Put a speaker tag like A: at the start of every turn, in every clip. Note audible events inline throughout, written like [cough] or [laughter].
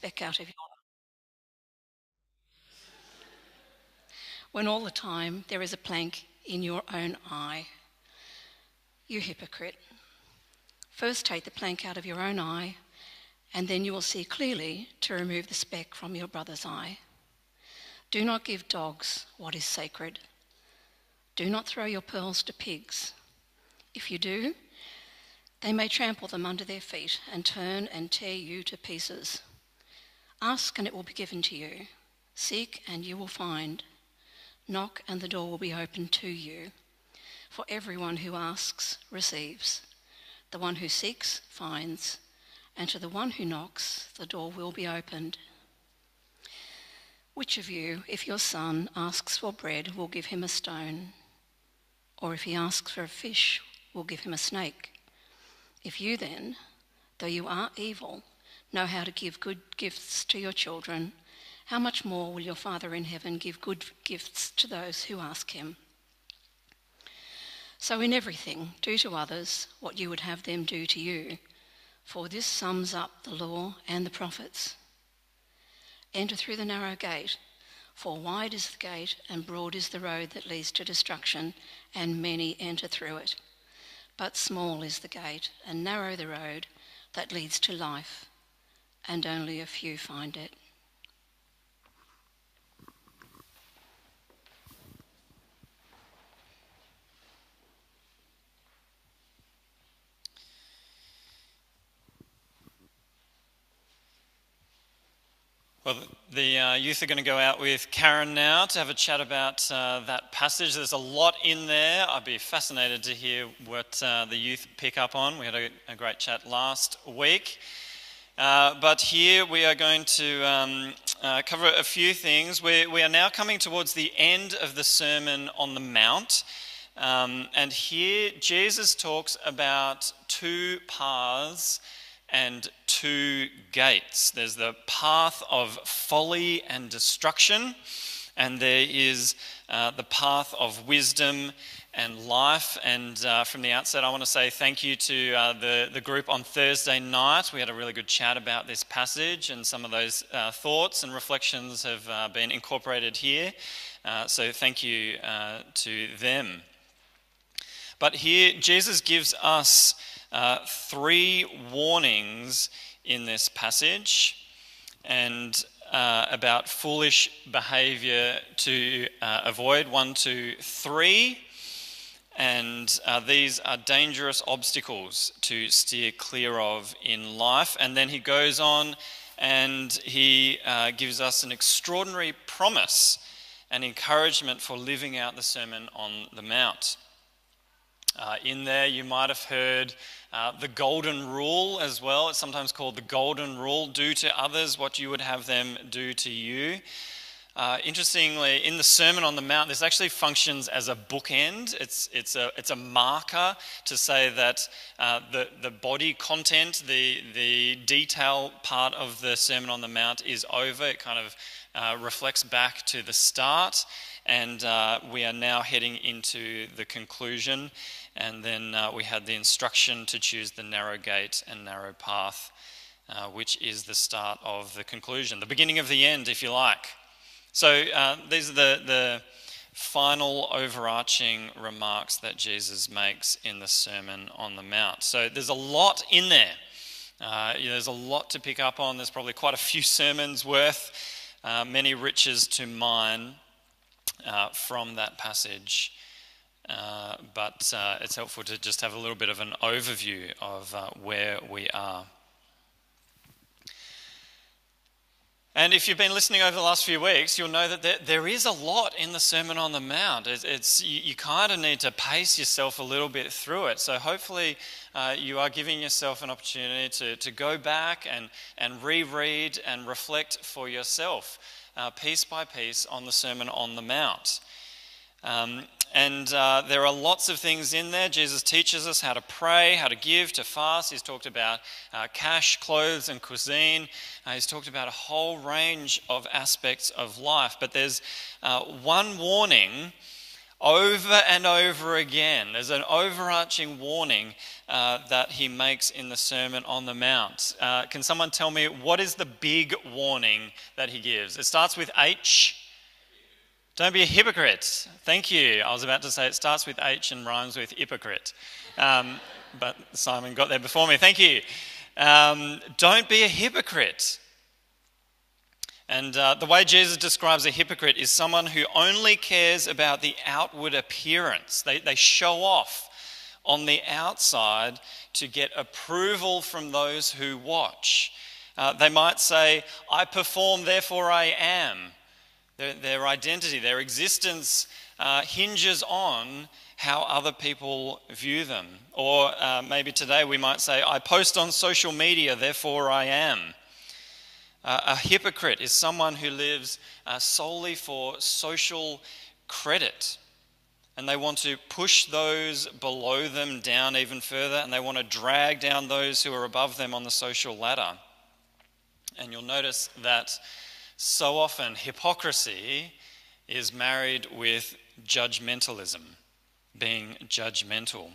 A: speck out of your when all the time there is a plank in your own eye. You hypocrite. First take the plank out of your own eye, and then you will see clearly to remove the speck from your brother's eye. Do not give dogs what is sacred. Do not throw your pearls to pigs. If you do, they may trample them under their feet and turn and tear you to pieces. Ask and it will be given to you. Seek and you will find. Knock and the door will be opened to you. For everyone who asks receives. The one who seeks finds. And to the one who knocks, the door will be opened. Which of you, if your son asks for bread, will give him a stone? Or if he asks for a fish, will give him a snake? If you then, though you are evil, know how to give good gifts to your children, how much more will your Father in heaven give good gifts to those who ask him? So, in everything, do to others what you would have them do to you, for this sums up the law and the prophets. Enter through the narrow gate, for wide is the gate and broad is the road that leads to destruction, and many enter through it. But small is the gate and narrow the road that leads to life, and only a few find it.
B: Well, the uh, youth are going to go out with Karen now to have a chat about uh, that passage. There's a lot in there. I'd be fascinated to hear what uh, the youth pick up on. We had a, a great chat last week. Uh, but here we are going to um, uh, cover a few things. We, we, are now coming towards the end of the Sermon on the Mount. Um, and here Jesus talks about two paths and two gates. There's the path of folly and destruction, and there is uh, the path of wisdom and life. And uh, from the outset, I want to say thank you to uh, the, the group on Thursday night. We had a really good chat about this passage, and some of those uh, thoughts and reflections have uh, been incorporated here. Uh, so thank you to them. But here, Jesus gives us uh, three warnings in this passage and uh, about foolish behavior to uh, avoid. One, two, three. And uh, these are dangerous obstacles to steer clear of in life. And then he goes on and he uh, gives us an extraordinary promise and encouragement for living out the Sermon on the Mount. Uh, in there, you might have heard uh, the golden rule as well. It's sometimes called the golden rule do to others what you would have them do to you. Uh, interestingly, in the Sermon on the Mount, this actually functions as a bookend. It's, it's, a, it's a marker to say that uh, the, the body content, the, the detail part of the Sermon on the Mount is over. It kind of uh, reflects back to the start, and uh, we are now heading into the conclusion. And then uh, we had the instruction to choose the narrow gate and narrow path, uh, which is the start of the conclusion, the beginning of the end, if you like. So uh, these are the, the final overarching remarks that Jesus makes in the Sermon on the Mount. So there's a lot in there. Uh, there's a lot to pick up on. There's probably quite a few sermons worth, uh, many riches to mine uh, from that passage. Uh, but uh, it's helpful to just have a little bit of an overview of where we are. And if you've been listening over the last few weeks, you'll know that there, there is a lot in the Sermon on the Mount. It's, it's you, you kind of need to pace yourself a little bit through it. So hopefully, uh, you are giving yourself an opportunity to, to go back and, and reread and reflect for yourself, uh, piece by piece, on the Sermon on the Mount. Um, and uh, there are lots of things in there. Jesus teaches us how to pray, how to give, to fast. He's talked about uh, cash, clothes, and cuisine. Uh, he's talked about a whole range of aspects of life. But there's uh, one warning over and over again. There's an overarching warning uh, that he makes in the Sermon on the Mount. Uh, can someone tell me what is the big warning that he gives? It starts with H. Don't be a hypocrite. Thank you. I was about to say it starts with H and rhymes with hypocrite. Um, but Simon got there before me. Thank you. Um, don't be a hypocrite. And uh, the way Jesus describes a hypocrite is someone who only cares about the outward appearance. They, they show off on the outside to get approval from those who watch. Uh, they might say, I perform, therefore I am. Their, their identity, their existence uh, hinges on how other people view them. Or uh, maybe today we might say, I post on social media, therefore I am. Uh, a hypocrite is someone who lives uh, solely for social credit. And they want to push those below them down even further, and they want to drag down those who are above them on the social ladder. And you'll notice that so often hypocrisy is married with judgmentalism, being judgmental.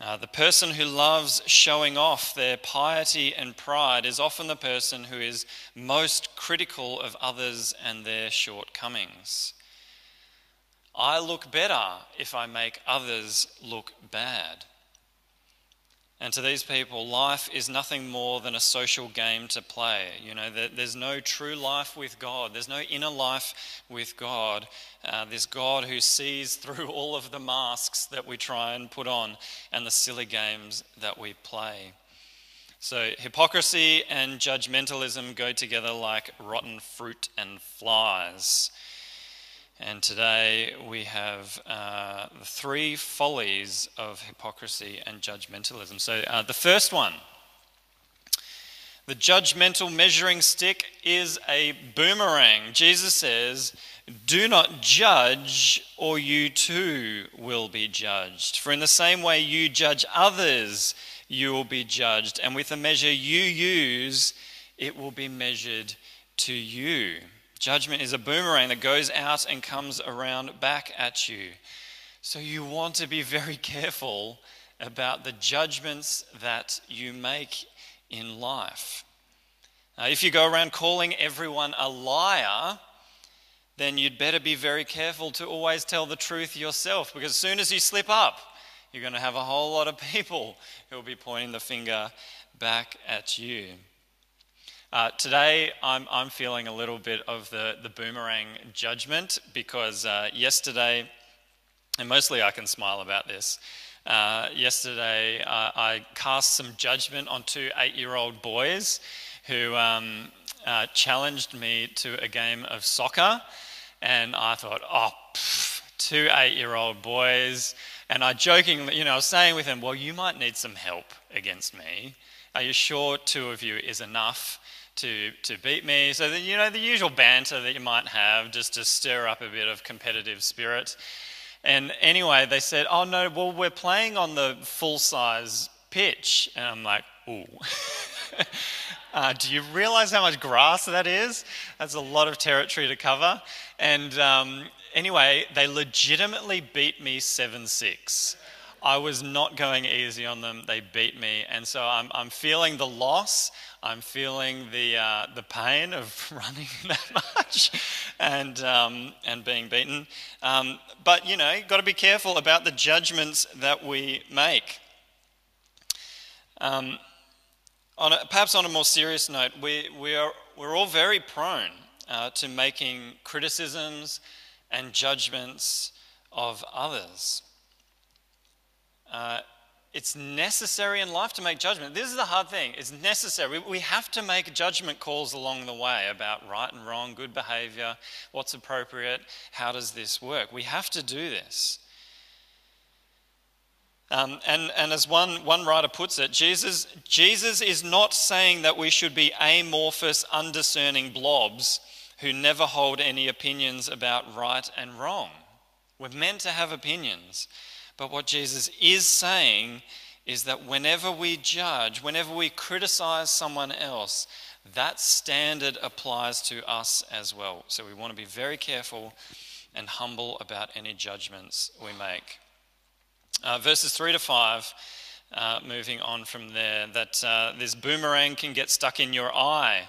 B: Uh, the person who loves showing off their piety and pride is often the person who is most critical of others and their shortcomings. I look better if I make others look bad. And to these people, life is nothing more than a social game to play. You know, there's no true life with God. There's no inner life with God. Uh, this God who sees through [laughs] all of the masks that we try and put on and the silly games that we play. So, hypocrisy and judgmentalism go together like rotten fruit and flies. And today we have uh, the three follies of hypocrisy and judgmentalism. So uh, the first one the judgmental measuring stick is a boomerang. Jesus says, Do not judge, or you too will be judged. For in the same way you judge others, you will be judged. And with the measure you use, it will be measured to you. Judgment is a boomerang that goes out and comes around back at you. So you want to be very [laughs] careful about the judgments that you make in life. Now, if you go around calling everyone a liar, then you'd better be very careful to always tell the truth yourself because as soon as you slip up, you're going to have a whole lot of [laughs] people who will be pointing the finger back at you. Uh, today, I'm, I'm feeling a little bit of the, the boomerang judgment because uh, yesterday, and mostly I can smile about this, uh, yesterday uh, I cast some judgment on two eight year old boys who um, uh, challenged me to a game of soccer. And I thought, oh, pff, two eight year old boys. And I jokingly, you know, I was saying with him, well, you might need some help against me. Are you sure two of you is enough? to, to beat me. So, the, you know, the usual banter that you might have just to stir up a bit of competitive spirit. And anyway, they said, Oh, no, well, we're playing on the full size pitch. And I'm like, Ooh. [laughs] uh, do you realize how much grass that is? That's a lot of territory to cover. And um, anyway, they legitimately beat me 7 6. I was not going easy on them. They beat me. And so I'm, I'm feeling the loss. I'm feeling the, uh, the pain of [laughs] running that much and, um, and being beaten. Um, but, you know, you've got to be careful about the judgments that we make. Um, on a, perhaps on a more serious note, we, we are, we're all very prone uh, to making criticisms and judgments of others. Uh, it's necessary in life to make judgment. This is the hard thing. It's necessary. We have to make judgment calls along the way about right and wrong, good behavior, what's appropriate, how does this work. We have to do this. Um, and, and as one, one writer puts it, Jesus, Jesus is not saying that we should be amorphous, undiscerning blobs who never hold any opinions about right and wrong. We're meant to have opinions. But what Jesus is saying is that whenever we judge, whenever we criticize someone else, that standard applies to us as well. So we want to be very careful and humble about any judgments we make. Uh, verses 3 to 5, uh, moving on from there, that uh, this boomerang can get stuck in your eye.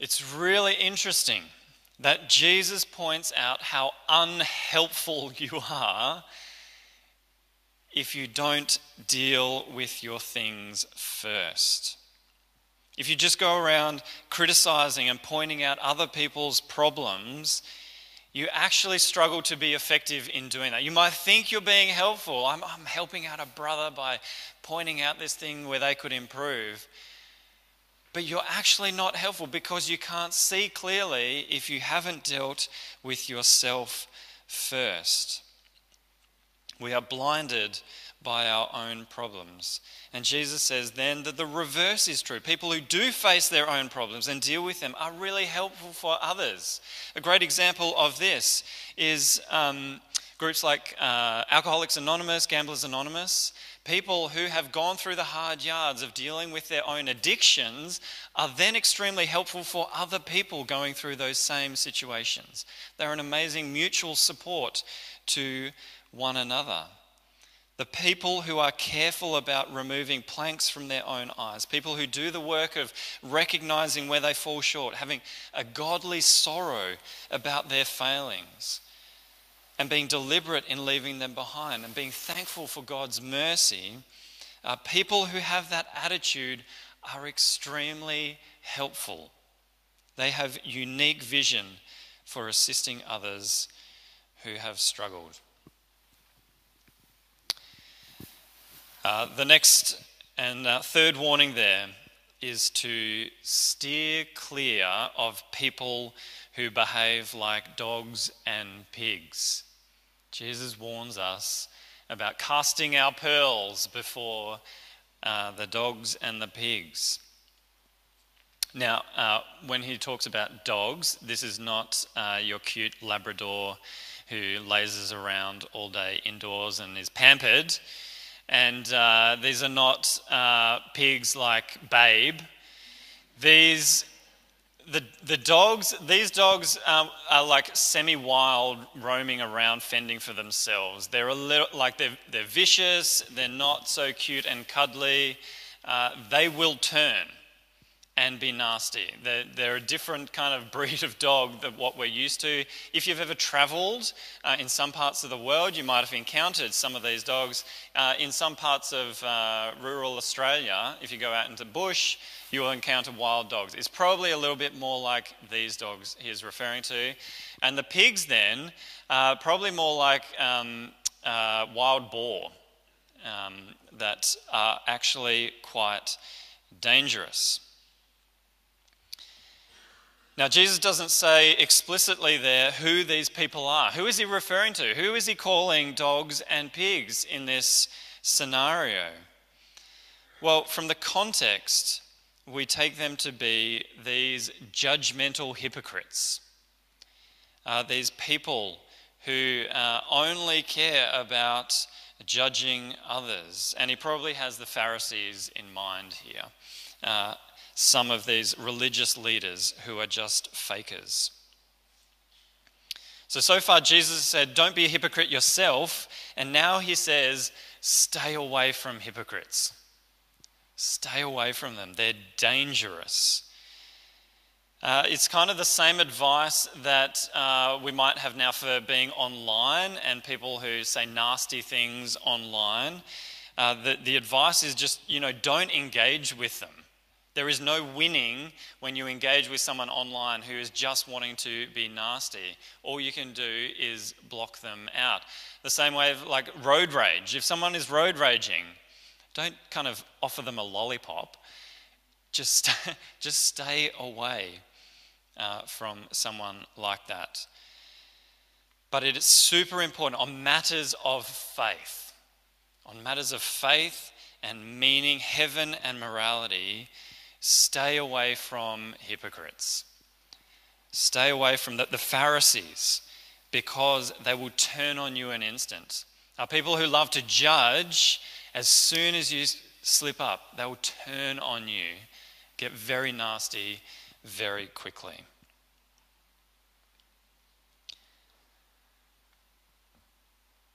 B: It's really interesting that Jesus points out how unhelpful [laughs] you are if you don't deal with your things first. If you just go around criticizing and pointing out other people's problems, you actually struggle to be effective in doing that. You might think you're being helpful. I'm, I'm helping out a brother by pointing out this thing where they could improve. But you're actually not helpful because you can't see clearly if you haven't dealt with yourself first. We are blinded by our own problems. And Jesus says then that the reverse is true. People who do face their own problems and deal with them are really helpful for others. A great example of this is um, groups like uh, Alcoholics Anonymous, Gamblers Anonymous. People who have gone through the hard yards of dealing with their own addictions are then extremely helpful for other people going through those same situations. They're an amazing mutual support to one another. The people who are careful about removing planks from their own eyes, people who do the work of recognizing where they fall short, having a godly sorrow about their failings, and being deliberate in leaving them behind, and being thankful for God's mercy, uh, people who have that attitude are extremely helpful. They have unique vision for assisting others who have struggled. Uh, the next and uh, third warning there is to steer clear of people who behave like dogs and pigs. Jesus warns us about casting our pearls before uh, the dogs and the pigs. Now, uh, when he talks about dogs, this is not uh, your cute Labrador who lazes around all day indoors and is pampered. And uh, these are not uh, pigs like Babe. These, the, the dogs, these dogs um, are like semi wild, roaming around, fending for themselves. They're a little, like they're, they're vicious, they're not so cute and cuddly. Uh, they will turn and be nasty. They're, they're, a different kind of [laughs] breed of dog than what we're used to. If you've ever traveled uh, in some parts of the world, you might have encountered some of these dogs. Uh, in some parts of uh, rural Australia, if you go out into bush, you will encounter wild dogs. It's probably a little bit more like these dogs he's referring to. And the pigs, then, probably more like um, uh, wild boar um, that are actually quite dangerous. Now, Jesus doesn't say explicitly there who these people are. Who is he referring to? Who is he calling dogs and pigs in this scenario? Well, from the context, we take them to be these judgmental hypocrites, uh, these people who uh, only care about judging others. And he probably has the Pharisees in mind here. Uh, some of these religious leaders who are just fakers. So, so far, Jesus said, Don't be a hypocrite yourself. And now he says, Stay away from hypocrites. Stay away from them. They're dangerous. Uh, it's kind of the same advice that uh, we might have now for being online and people who say nasty things online. Uh, the, the advice is just, you know, don't engage with them. There is no winning when you engage with someone online who is just wanting to be nasty. All you can do is block them out. The same way of like road rage. If someone is road raging, don't kind of offer them a lollipop. Just, [laughs] just stay away uh, from someone like that. But it is super important on matters of faith. On matters of faith and meaning, heaven and morality, stay away from hypocrites. Stay away from the, the Pharisees because they will turn on you an instant. Are people who love to judge as soon as you slip up, they will turn on you, get very nasty very quickly.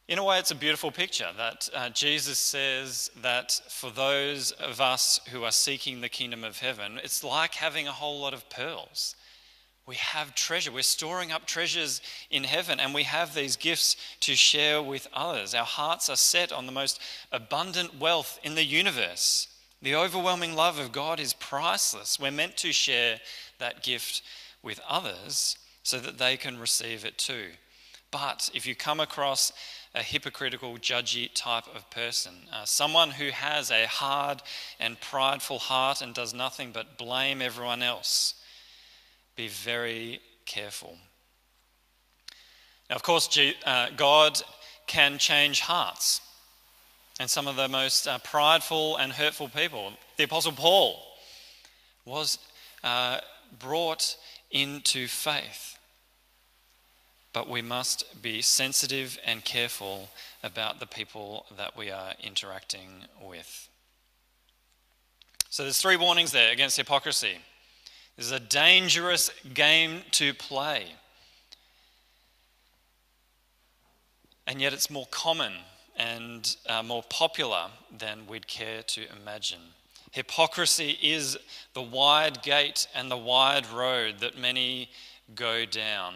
B: In a way, it's a beautiful picture that uh, Jesus says that for those of us who are seeking the kingdom of heaven, it's like having a whole lot of pearls. We have treasure. We're storing up treasures in heaven, and we have these gifts to share with others. Our hearts are set on the most abundant wealth in the universe. The overwhelming love of God is priceless. We're meant to share that gift with others so that they can receive it too. But if you come across a hypocritical, judgy type of person, uh, someone who has a hard and prideful heart and does nothing but blame everyone else. Be very careful. Now, of course, uh, God can change hearts. And some of the most uh, prideful and hurtful people, the Apostle Paul, was uh, brought into faith but we must be sensitive and careful about the people that we are interacting with. So there's three warnings there against hypocrisy. Is a dangerous game to play. And yet it's more common and uh, more popular than we'd care to imagine. Hypocrisy is the wide gate and the wide road that many go down.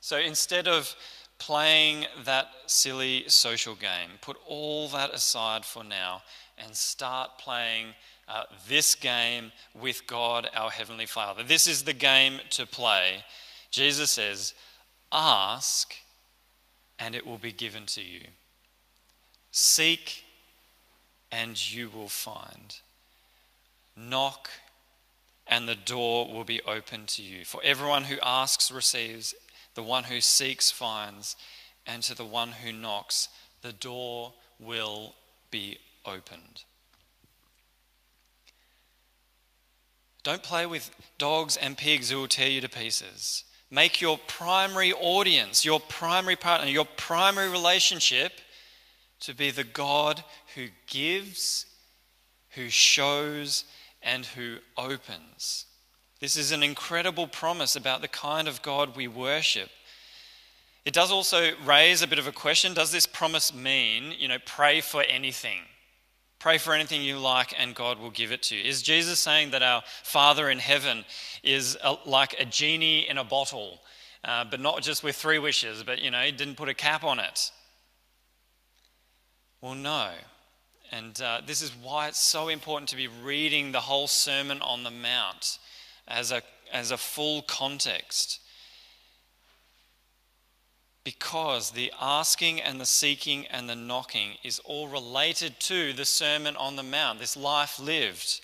B: So instead of playing that silly social game, put all that aside for now and start playing uh, this game with God, our Heavenly Father. This is the game to play. Jesus says, Ask and it will be given to you. Seek and you will find. Knock and the door will be open to you. For everyone who asks receives, the one who seeks finds, and to the one who knocks, the door will be opened. Don't play with dogs and pigs who will tear you to pieces. Make your primary audience, your primary partner, your primary relationship to be the God who gives, who shows, and who opens. This is an incredible promise about the kind of God we worship. It does also raise a bit of a question. Does this promise mean, you know, pray for anything? Pray for anything you like and God will give it to you. Is Jesus saying that our Father in heaven is a, like a genie in a bottle, uh, but not just with three wishes, but, you know, he didn't put a cap on it? Well, no. And uh, this is why it's so important to be reading the whole Sermon on the Mount as a, as a full context. Because the asking and the seeking and the knocking is all related to the Sermon on the Mount, this life lived,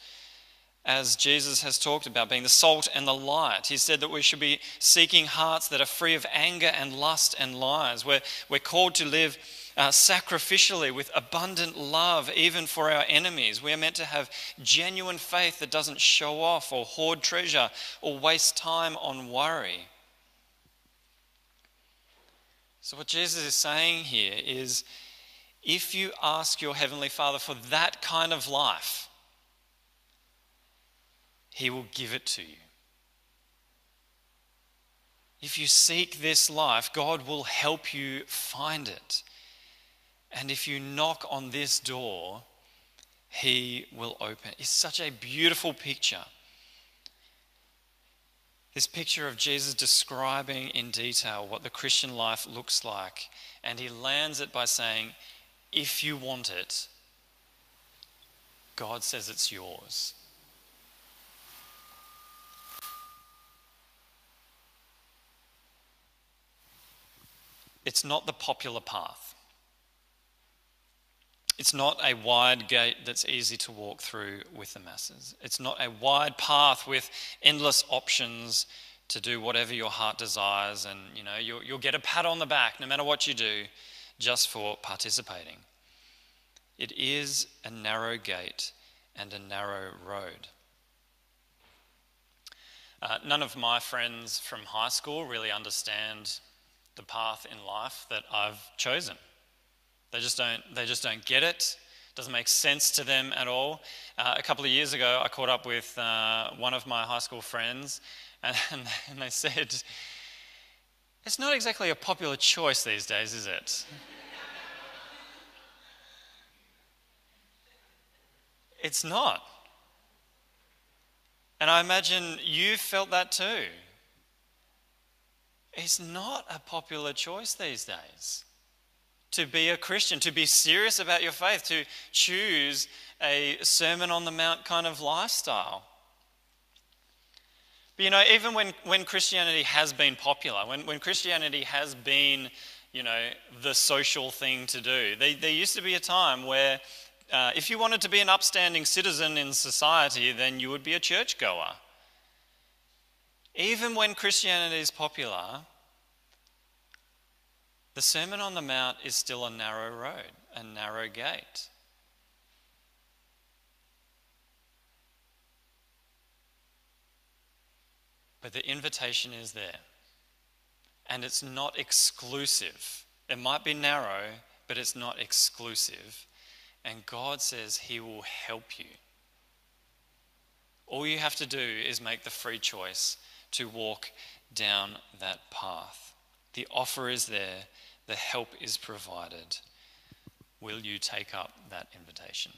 B: as Jesus has talked about, being the salt and the light. He said that we should be seeking hearts that are free of anger and lust and lies. We're, we're called to live uh, sacrificially with abundant love, even for our enemies. We are meant to have genuine faith that doesn't show off or hoard treasure or waste time on worry. So, what Jesus is saying here is if you ask your Heavenly Father for that kind of life, He will give it to you. If you seek this life, God will help you find it. And if you knock on this door, he will open. It's such a beautiful picture. This picture of Jesus describing in detail what the Christian life looks like. And he lands it by saying, If you want it, God says it's yours. It's not the popular path. It's not a wide gate that's easy to walk through with the masses. It's not a wide path with endless options to do whatever your heart desires, and you know you'll, you'll get a pat on the back no matter what you do, just for participating. It is a narrow gate and a narrow road. Uh, none of my friends from high school really understand the path in life that I've chosen. They just don't, they just don't get it. it doesn't make sense to them at all. Uh, a couple of years ago, I caught up with uh, one of my high school friends, and, [laughs] and they said, It's not exactly a popular choice these days, is it? it's not. And I imagine you felt that too. It's not a popular choice these days to be a Christian, to be serious about your faith, to choose a Sermon on the Mount kind of lifestyle. But you know, even when, when Christianity has been popular, when, when Christianity has been, you know, the social thing to do, there, there used to be a time where uh, if you wanted to be an upstanding citizen in society, then you would be a churchgoer. Even when Christianity is popular, the Sermon on the Mount is still a narrow road, a narrow gate. But the invitation is there. And it's not exclusive. It might be narrow, but it's not exclusive. And God says He will help you. All you have to do is make the free choice to walk down that path. The offer is there, the help is provided. Will you take up that invitation?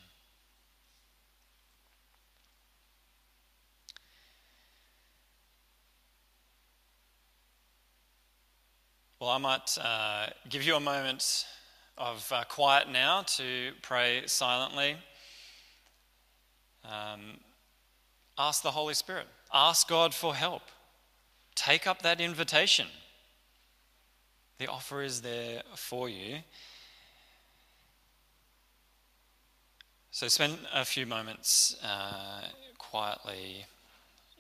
B: Well, I might uh, give you a moment of uh, quiet now to pray silently. Um, ask the Holy Spirit, ask God for help. Take up that invitation. The offer is there for you. So spend a few moments uh, quietly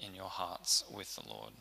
B: in your hearts with the Lord.